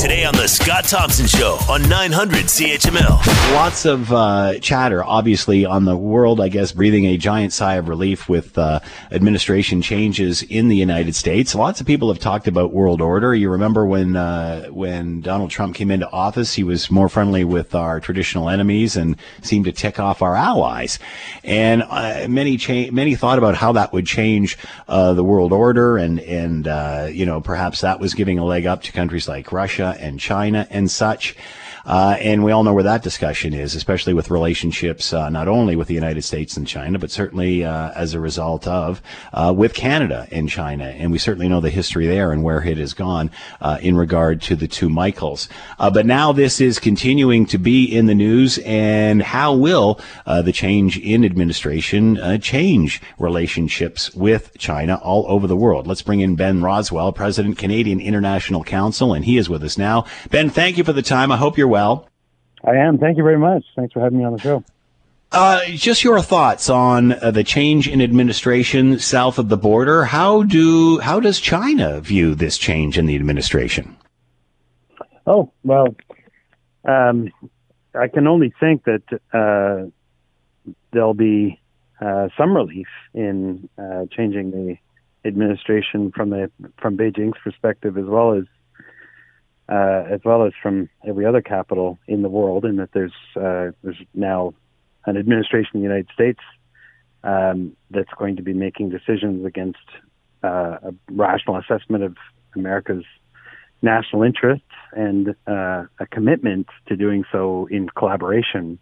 Today on The Scott Thompson Show on 900 CHML. Lots of uh, chatter, obviously, on the world, I guess, breathing a giant sigh of relief with uh, administration changes in the United States. Lots of people have talked about world order. You remember when uh, when Donald Trump came into office, he was more friendly with our traditional enemies and seemed to tick off our allies. And uh, many cha- many thought about how that would change uh, the world order, and and uh, you know perhaps that was giving a leg up to countries like Russia and China and such. Uh, and we all know where that discussion is, especially with relationships uh, not only with the United States and China, but certainly uh, as a result of uh, with Canada and China. And we certainly know the history there and where it has gone uh, in regard to the two Michaels. Uh, but now this is continuing to be in the news. And how will the change in administration change relationships with China all over the world? Let's bring in Ben Rowswell, President, Canadian International Council, and he is with us now. Ben, thank you for the time. I hope you're well. I am. Thank you very much. Thanks for having me on the show. Uh, just your thoughts on uh, the change in administration south of the border. How do how does China view this change in the administration? Oh well, um, I can only think that uh, there'll be uh, some relief in uh, changing the administration from the from Beijing's perspective, as well as uh, as well as from every other capital in the world, in that there's uh, there's now an administration in the United States um, that's going to be making decisions against uh, a rational assessment of America's national interests and uh, a commitment to doing so in collaboration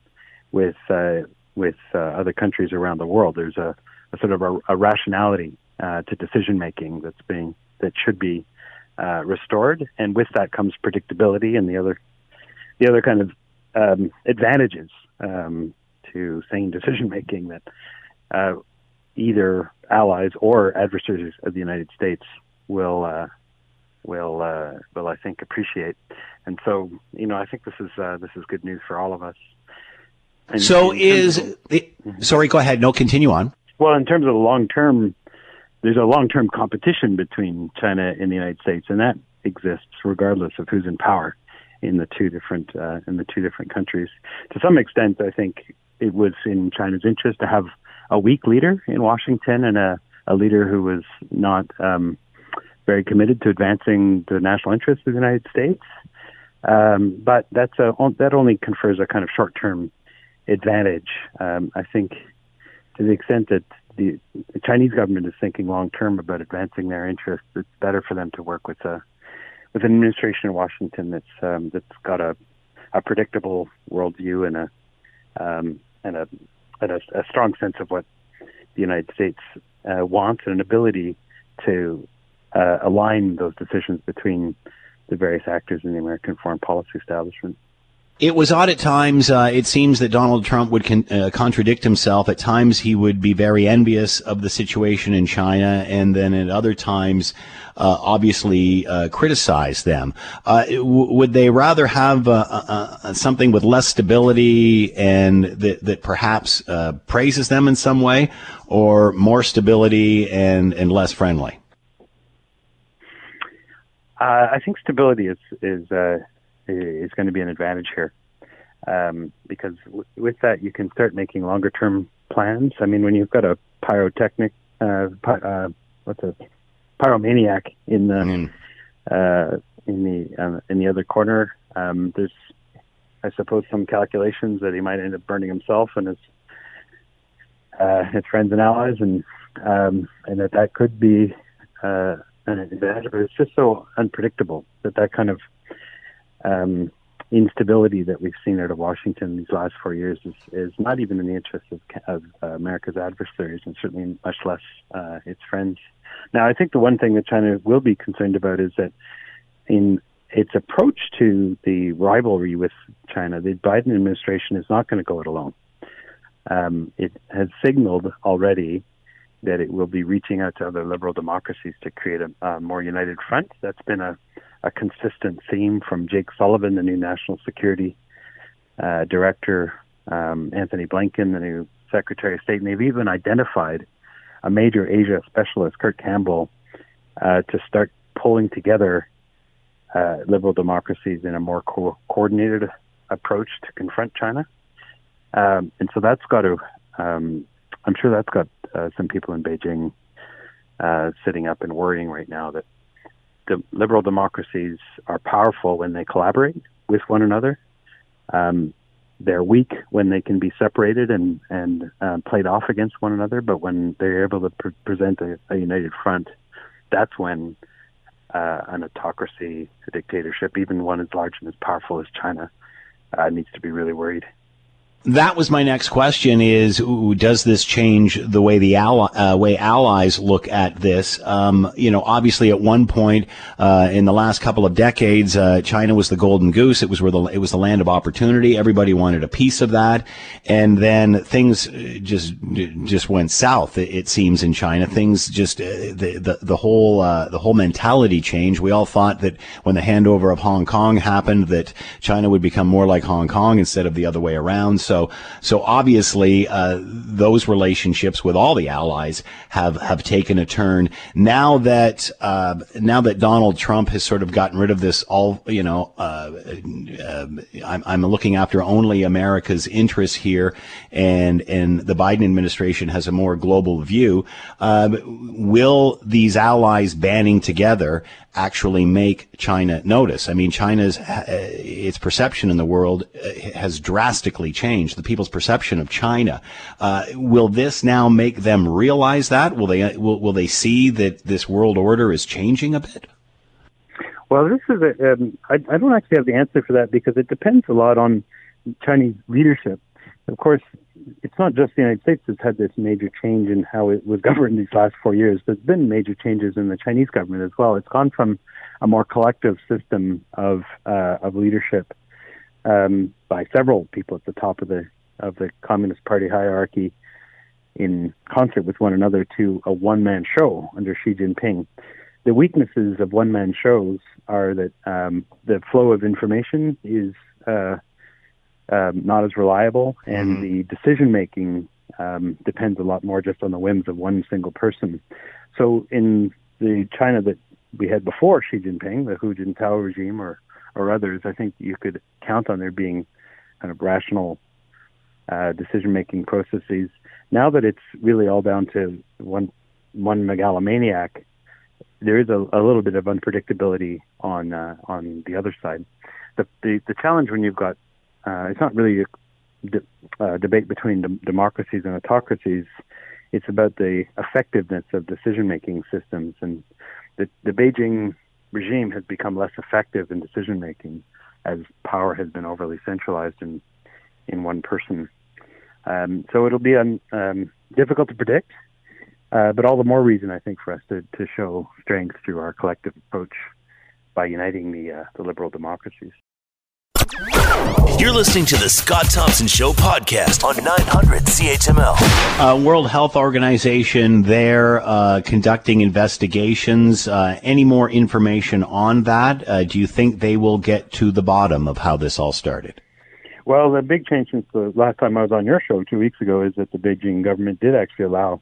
with uh, with uh, other countries around the world. There's a, a sort of a, a rationality to decision making that's being that should be uh, restored, and with that comes predictability and the other the other kind of um, advantages um, to sane decision making that uh, either allies or adversaries of the United States will uh, will uh, will I think appreciate. And so, you know, I think this is uh, this is good news for all of us. And so is of, the, sorry, go ahead. No, continue on. Well, in terms of the long term there's a long-term competition between China and the United States, and that exists regardless of who's in power in the two different uh, in the two different countries. To some extent, I think it was in China's interest to have a weak leader in Washington and a, a leader who was not um, very committed to advancing the national interests of the United States. Um, but that's a, that only confers a kind of short-term advantage. Um, I think to the extent that the, the Chinese government is thinking long term about advancing their interests, it's better for them to work with a with an administration in Washington that's um, that's got a a predictable worldview and a um, and a and a, a strong sense of what the United States uh, wants and an ability to uh, align those decisions between the various actors in the American foreign policy establishment. It was odd at times. Uh, it seems that Donald Trump would con- uh, contradict himself. At times, he would be very envious of the situation in China, and then at other times, uh, obviously uh, criticize them. Uh, w- would they rather have uh, something with less stability and that, that perhaps praises them in some way, or more stability and, and less friendly? I think stability is is is going to be an advantage here. Um, because w- with that, you can start making longer term plans. I mean, when you've got a pyrotechnic, uh, py- uh, what's a pyromaniac in the mm. uh, in the uh, in the other corner, um, there's, I suppose, some calculations that he might end up burning himself and his uh, his friends and allies, and um, and that that could be uh, an advantage. But it's just so unpredictable that that kind of um, instability that we've seen out of Washington these last four years is, is not even in the interest of, of uh, America's adversaries and certainly much less uh, its friends. Now, I think the one thing that China will be concerned about is that in its approach to the rivalry with China, the Biden administration is not going to go it alone. Um, it has signaled already that it will be reaching out to other liberal democracies to create a, a more united front. That's been a a consistent theme from Jake Sullivan, the new national security uh, director, um, Antony Blinken, the new Secretary of State, and they've even identified a major Asia specialist, Kurt Campbell, uh, to start pulling together uh, liberal democracies in a more co- coordinated approach to confront China. Um, and so that's got to, um, I'm sure that's got uh, some people in Beijing uh, sitting up and worrying right now that the liberal democracies are powerful when they collaborate with one another. Um, they're weak when they can be separated and and uh, played off against one another. But when they're able to pre- present a, a, united front, that's when uh, an autocracy, a dictatorship, even one as large and as powerful as China, uh, needs to be really worried that was my next question is does this change the way the ally, uh, way allies look at this? Um, you know obviously at one point uh, in the last couple of decades uh, China was the golden goose. It was where the it was the land of opportunity. Everybody wanted a piece of that. And then things uh, just just went south it, it seems in China. Things just uh, the, the the whole uh, the whole mentality changed. We all thought that when the handover of Hong Kong happened that China would become more like Hong Kong instead of the other way around so, so obviously, uh, those relationships with all the allies have have taken a turn. Now that uh, now that Donald Trump has sort of gotten rid of this, all you know, uh, uh I'm, I'm looking after only America's interests here, and and the Biden administration has a more global view. Uh, will these allies banding together actually make China notice. I mean, China's uh, its perception in the world uh, has drastically changed. The people's perception of China. Uh, will this now make them realize that? Will they will, will they see that this world order is changing a bit? Well, this is a. Um, I, I don't actually have the answer for that because it depends a lot on Chinese leadership. Of course, it's not just the United States that's had this major change in how it was governed these last four years. There's been major changes in the Chinese government as well. It's gone from a more collective system of uh, of leadership um, by several people at the top of the of the Communist Party hierarchy in concert with one another to a one man show under Xi Jinping. The weaknesses of one man shows are that um, the flow of information is uh, um, not as reliable, and mm-hmm. the decision making um, depends a lot more just on the whims of one single person. So in the China that we had before Xi Jinping, the Hu Jintao regime, or or others, I think you could count on there being kind of rational uh, decision making processes. Now that it's really all down to one one megalomaniac, there is a, a little bit of unpredictability on uh, on the other side. The, the the challenge when you've got uh, it's not really a de- uh, debate between de- democracies and autocracies. It's about the effectiveness of decision making systems. And the, the Beijing regime has become less effective in decision making as power has been overly centralized in, in one person. Um, so it'll be um, um, difficult to predict, uh, but all the more reason, I think, for us to, to show strength through our collective approach by uniting the, uh, the liberal democracies. You're listening to the Scott Thompson Show podcast on 900 CHML. Uh, World Health Organization, they're uh, conducting investigations. Uh, any more information on that? Uh, do you think they will get to the bottom of how this all started? Well, the big change since the last time I was on your show two weeks ago is that the Beijing government did actually allow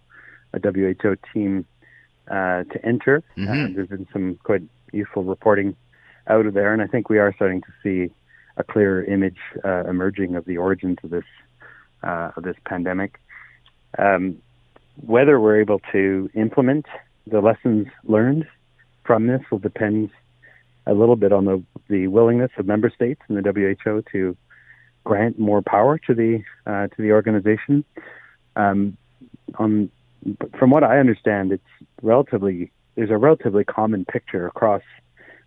a WHO team uh, to enter. Mm-hmm. Uh, there's been some quite useful reporting out of there, and I think we are starting to see a clearer image uh, emerging of the origins of this uh, of this pandemic. Um, whether we're able to implement the lessons learned from this will depend a little bit on the the willingness of member states and the WHO to grant more power to the uh, to the organization. Um, on from what I understand, it's relatively there's a relatively common picture across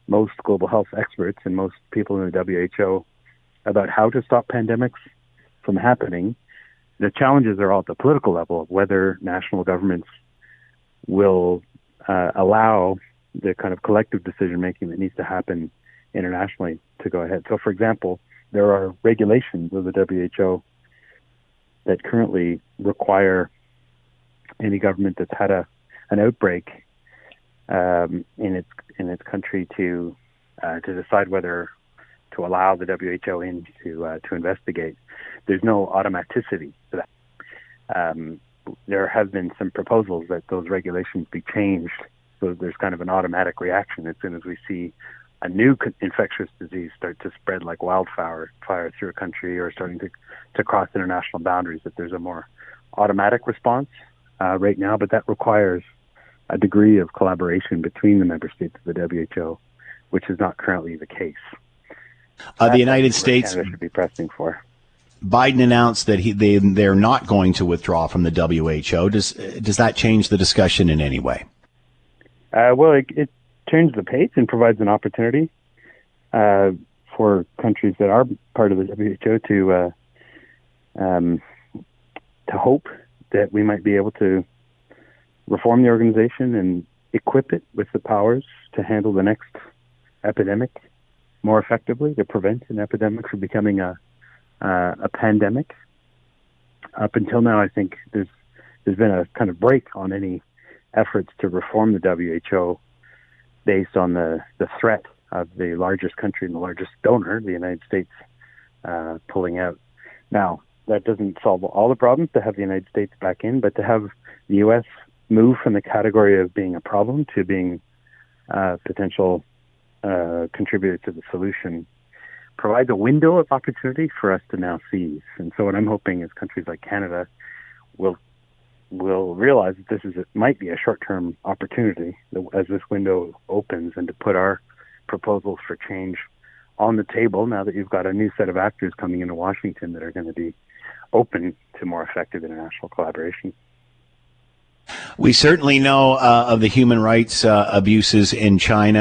most global health experts and most people in the WHO about how to stop pandemics from happening. The challenges are all at the political level of whether national governments will uh, allow the kind of collective decision making that needs to happen internationally to go ahead. So, for example, there are regulations of the WHO that currently require any government that's had a an outbreak um, in its in its country to uh, to decide whether to allow the WHO in to uh, to investigate. There's no automaticity to that. Um, there have been some proposals that those regulations be changed so there's kind of an automatic reaction as soon as we see a new infectious disease start to spread like wildfire fire through a country or starting to, to cross international boundaries, that there's a more automatic response uh, right now, but that requires a degree of collaboration between the member states of the WHO, which is not currently the case. Uh, the United States should be pressing for. Biden announced that he they they're not going to withdraw from the WHO. Does does that change the discussion in any way? Uh, well, it, it turns the pace and provides an opportunity uh, for countries that are part of the WHO to uh, um, to hope that we might be able to reform the organization and equip it with the powers to handle the next epidemic more effectively, to prevent an epidemic from becoming a uh, a pandemic. Up until now, I think there's there's been a kind of brake on any efforts to reform the WHO based on the, the threat of the largest country and the largest donor, the United States, uh, pulling out. Now, that doesn't solve all the problems to have the United States back in, but to have the U.S. move from the category of being a problem to being a potential uh, contributor to the solution provides a window of opportunity for us to now seize. And so, what I'm hoping is countries like Canada will will realize that this is might be a short-term opportunity as this window opens, and to put our proposals for change on the table now that you've got a new set of actors coming into Washington that are going to be open to more effective international collaboration. We certainly know uh, of the human rights uh, abuses in China,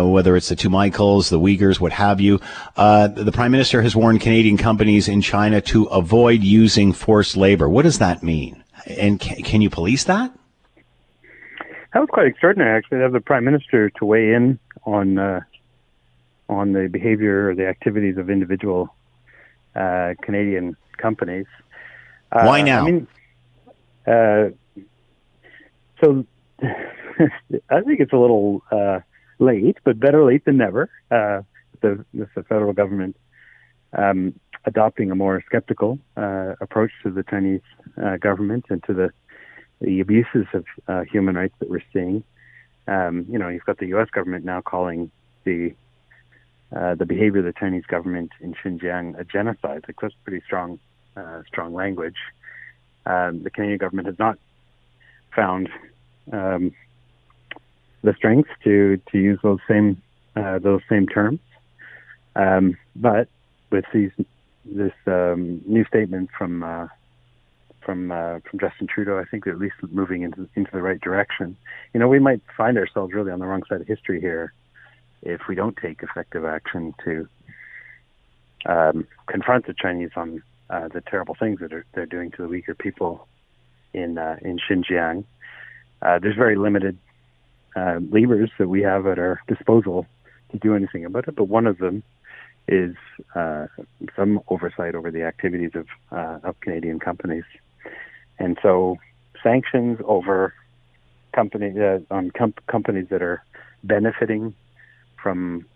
uh, whether it's the two Michaels, the Uyghurs, what have you. Uh, the Prime Minister has warned Canadian companies in China to avoid using forced labor. What does that mean? And can, can you police that? That was quite extraordinary, actually, to have the Prime Minister to weigh in on uh, on the behavior or the activities of individual uh, Canadian companies. Why now? I mean, so I think it's a little uh, late, but better late than never. Uh, the, with the federal government um, adopting a more skeptical uh, approach to the Chinese uh, government and to the the abuses of uh, human rights that we're seeing. Um, you know, you've got the U.S. government now calling the uh, the behavior of the Chinese government in Xinjiang a genocide. Like that's pretty strong, strong language. Um, the Canadian government has not found um, the strength to to use those same uh, those same terms. Um, but with these this um, new statement from uh, from uh, from Justin Trudeau, I think they're at least moving into into the right direction. You know, we might find ourselves really on the wrong side of history here if we don't take effective action to um, confront the Chinese on uh, the terrible things that are, they're doing to the Uyghur people in uh, in Xinjiang. Uh, there's very limited uh, levers that we have at our disposal to do anything about it, but one of them is uh, some oversight over the activities of uh, of Canadian companies, and so sanctions over company uh, on com- companies that are benefiting from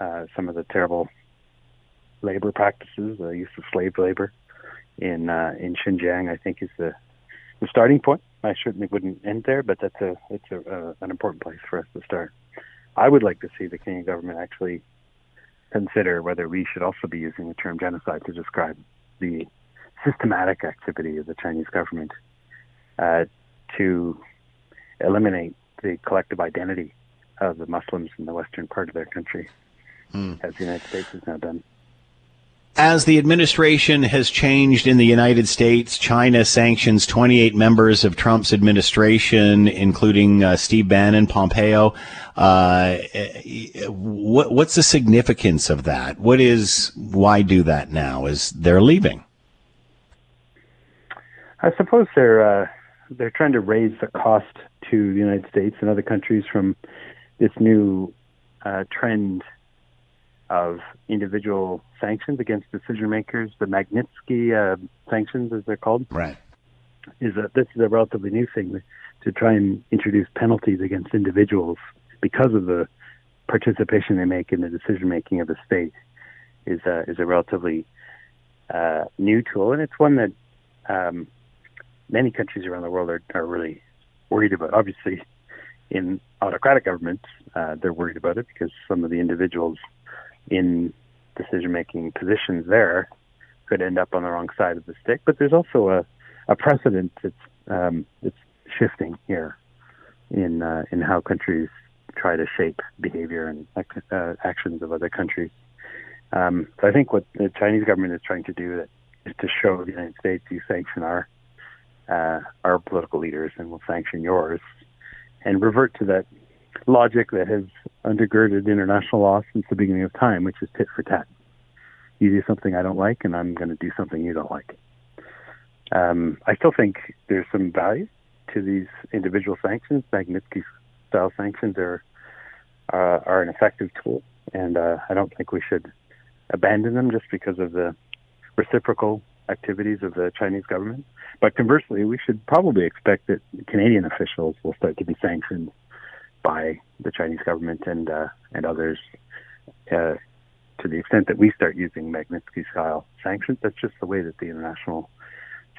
uh, some of the terrible labor practices, the use of slave labor in in Xinjiang, I think is the the starting point. I certainly wouldn't end there, but that's a it's a, uh, an important place for us to start. I would like to see the Canadian government actually consider whether we should also be using the term genocide to describe the systematic activity of the Chinese government uh, to eliminate the collective identity of the Muslims in the western part of their country, mm. as the United States has now done. As the administration has changed in the United States, China sanctions 28 members of Trump's administration, including uh, Steve Bannon, Pompeo. Uh, what, what's the significance of that? What is why do that now? Is they're leaving? I suppose they're uh, they're trying to raise the cost to the United States and other countries from this new uh, trend of individual sanctions against decision makers, the Magnitsky uh, sanctions, as they're called. Right. Is a, this is a relatively new thing to try and introduce penalties against individuals because of the participation they make in the decision making of the state is a, is a relatively uh, new tool, and it's one that um, many countries around the world are, are really worried about. Obviously, in autocratic governments, uh, they're worried about it because some of the individuals in decision-making positions there could end up on the wrong side of the stick. But there's also a, a precedent that's um, it's shifting here in uh, in how countries try to shape behavior and uh, actions of other countries. Um, so I think what the Chinese government is trying to do is to show the United States you sanction our uh, our political leaders and we'll sanction yours, and revert to that logic that has undergirded international law since the beginning of time, which is tit for tat. You do something I don't like, and I'm going to do something you don't like. Um, I still think there's some value to these individual sanctions. Magnitsky style sanctions are uh, are an effective tool, and uh, I don't think we should abandon them just because of the reciprocal activities of the Chinese government. But conversely, we should probably expect that Canadian officials will start to be sanctioned by the Chinese government and uh, and others uh, to the extent that we start using Magnitsky style sanctions. That's just the way that the international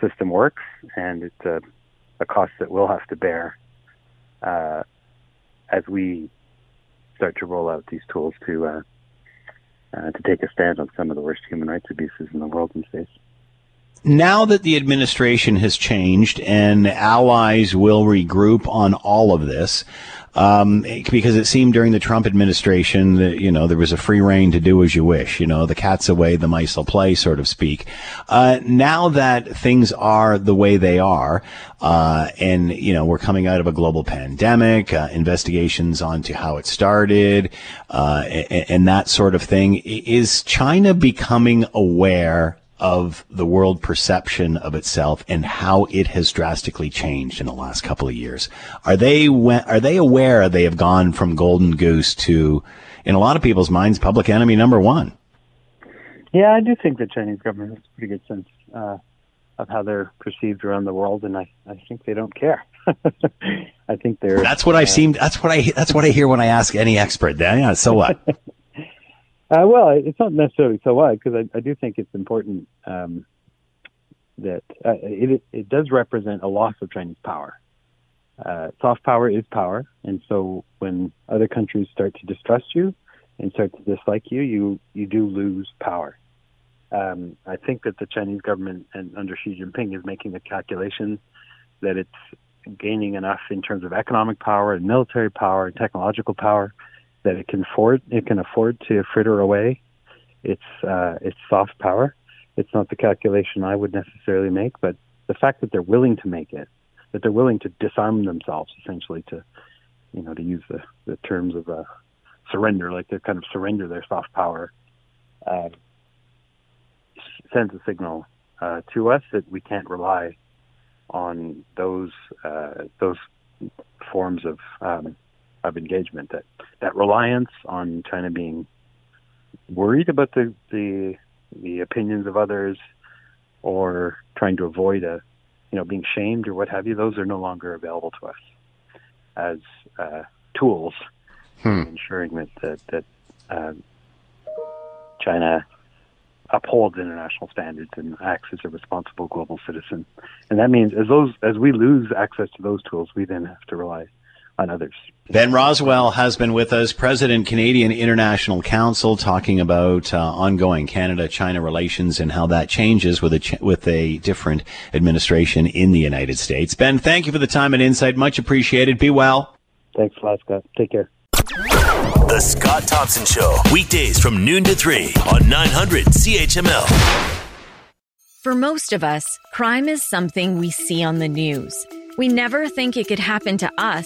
system works, and it's a, a cost that we'll have to bear uh, as we start to roll out these tools to uh, uh, to take a stand on some of the worst human rights abuses in the world these days. Now that the administration has changed and allies will regroup on all of this, um, because it seemed during the Trump administration that you know there was a free rein to do as you wish. You know, the cat's away, the mice will play, sort of speak. Uh, now that things are the way they are, uh, and you know we're coming out of a global pandemic, uh, investigations onto how it started, uh, and, and that sort of thing, is China becoming aware of the world perception of itself and how it has drastically changed in the last couple of years. Are they are they aware they have gone from golden goose to, in a lot of people's minds, public enemy number one? Yeah, I do think the Chinese government has a pretty good sense uh, of how they're perceived around the world, and I, I think they don't care. I think they're. That's what uh, I've seen. That's what I. That's what I hear when I ask any expert. Yeah. So what? Uh, well, it's not necessarily so what, because I, I, do think it's important um, that uh, it, it does represent a loss of Chinese power. Uh, soft power is power, and so when other countries start to distrust you and start to dislike you, you you do lose power. Um, I think that the Chinese government and under Xi Jinping is making the calculation that it's gaining enough in terms of economic power and military power and technological power that it can afford it can afford to fritter away its uh, its soft power. It's not the calculation I would necessarily make, but the fact that they're willing to make it, that they're willing to disarm themselves, essentially to, you know, to use the, the terms of uh, surrender, like they kind of surrender their soft power, uh, sends a signal uh, to us that we can't rely on those uh, those forms of um, of engagement. That that reliance on China being worried about the the, the opinions of others or trying to avoid a you know being shamed or what have you. Those are no longer available to us as uh, tools hmm. in ensuring that that, that uh, China upholds international standards and acts as a responsible global citizen. And that means as those as we lose access to those tools, we then have to rely on others. Ben Rowswell has been with us, President Canadian International Council, talking about uh, ongoing Canada-China relations and how that changes with a ch- with a different administration in the United States. Ben, thank you for the time and insight. Much appreciated. Be well. Thanks a lot, Scott. Take care. The Scott Thompson Show, weekdays from noon to 3 on 900 CHML. For most of us, crime is something we see on the news. We never think it could happen to us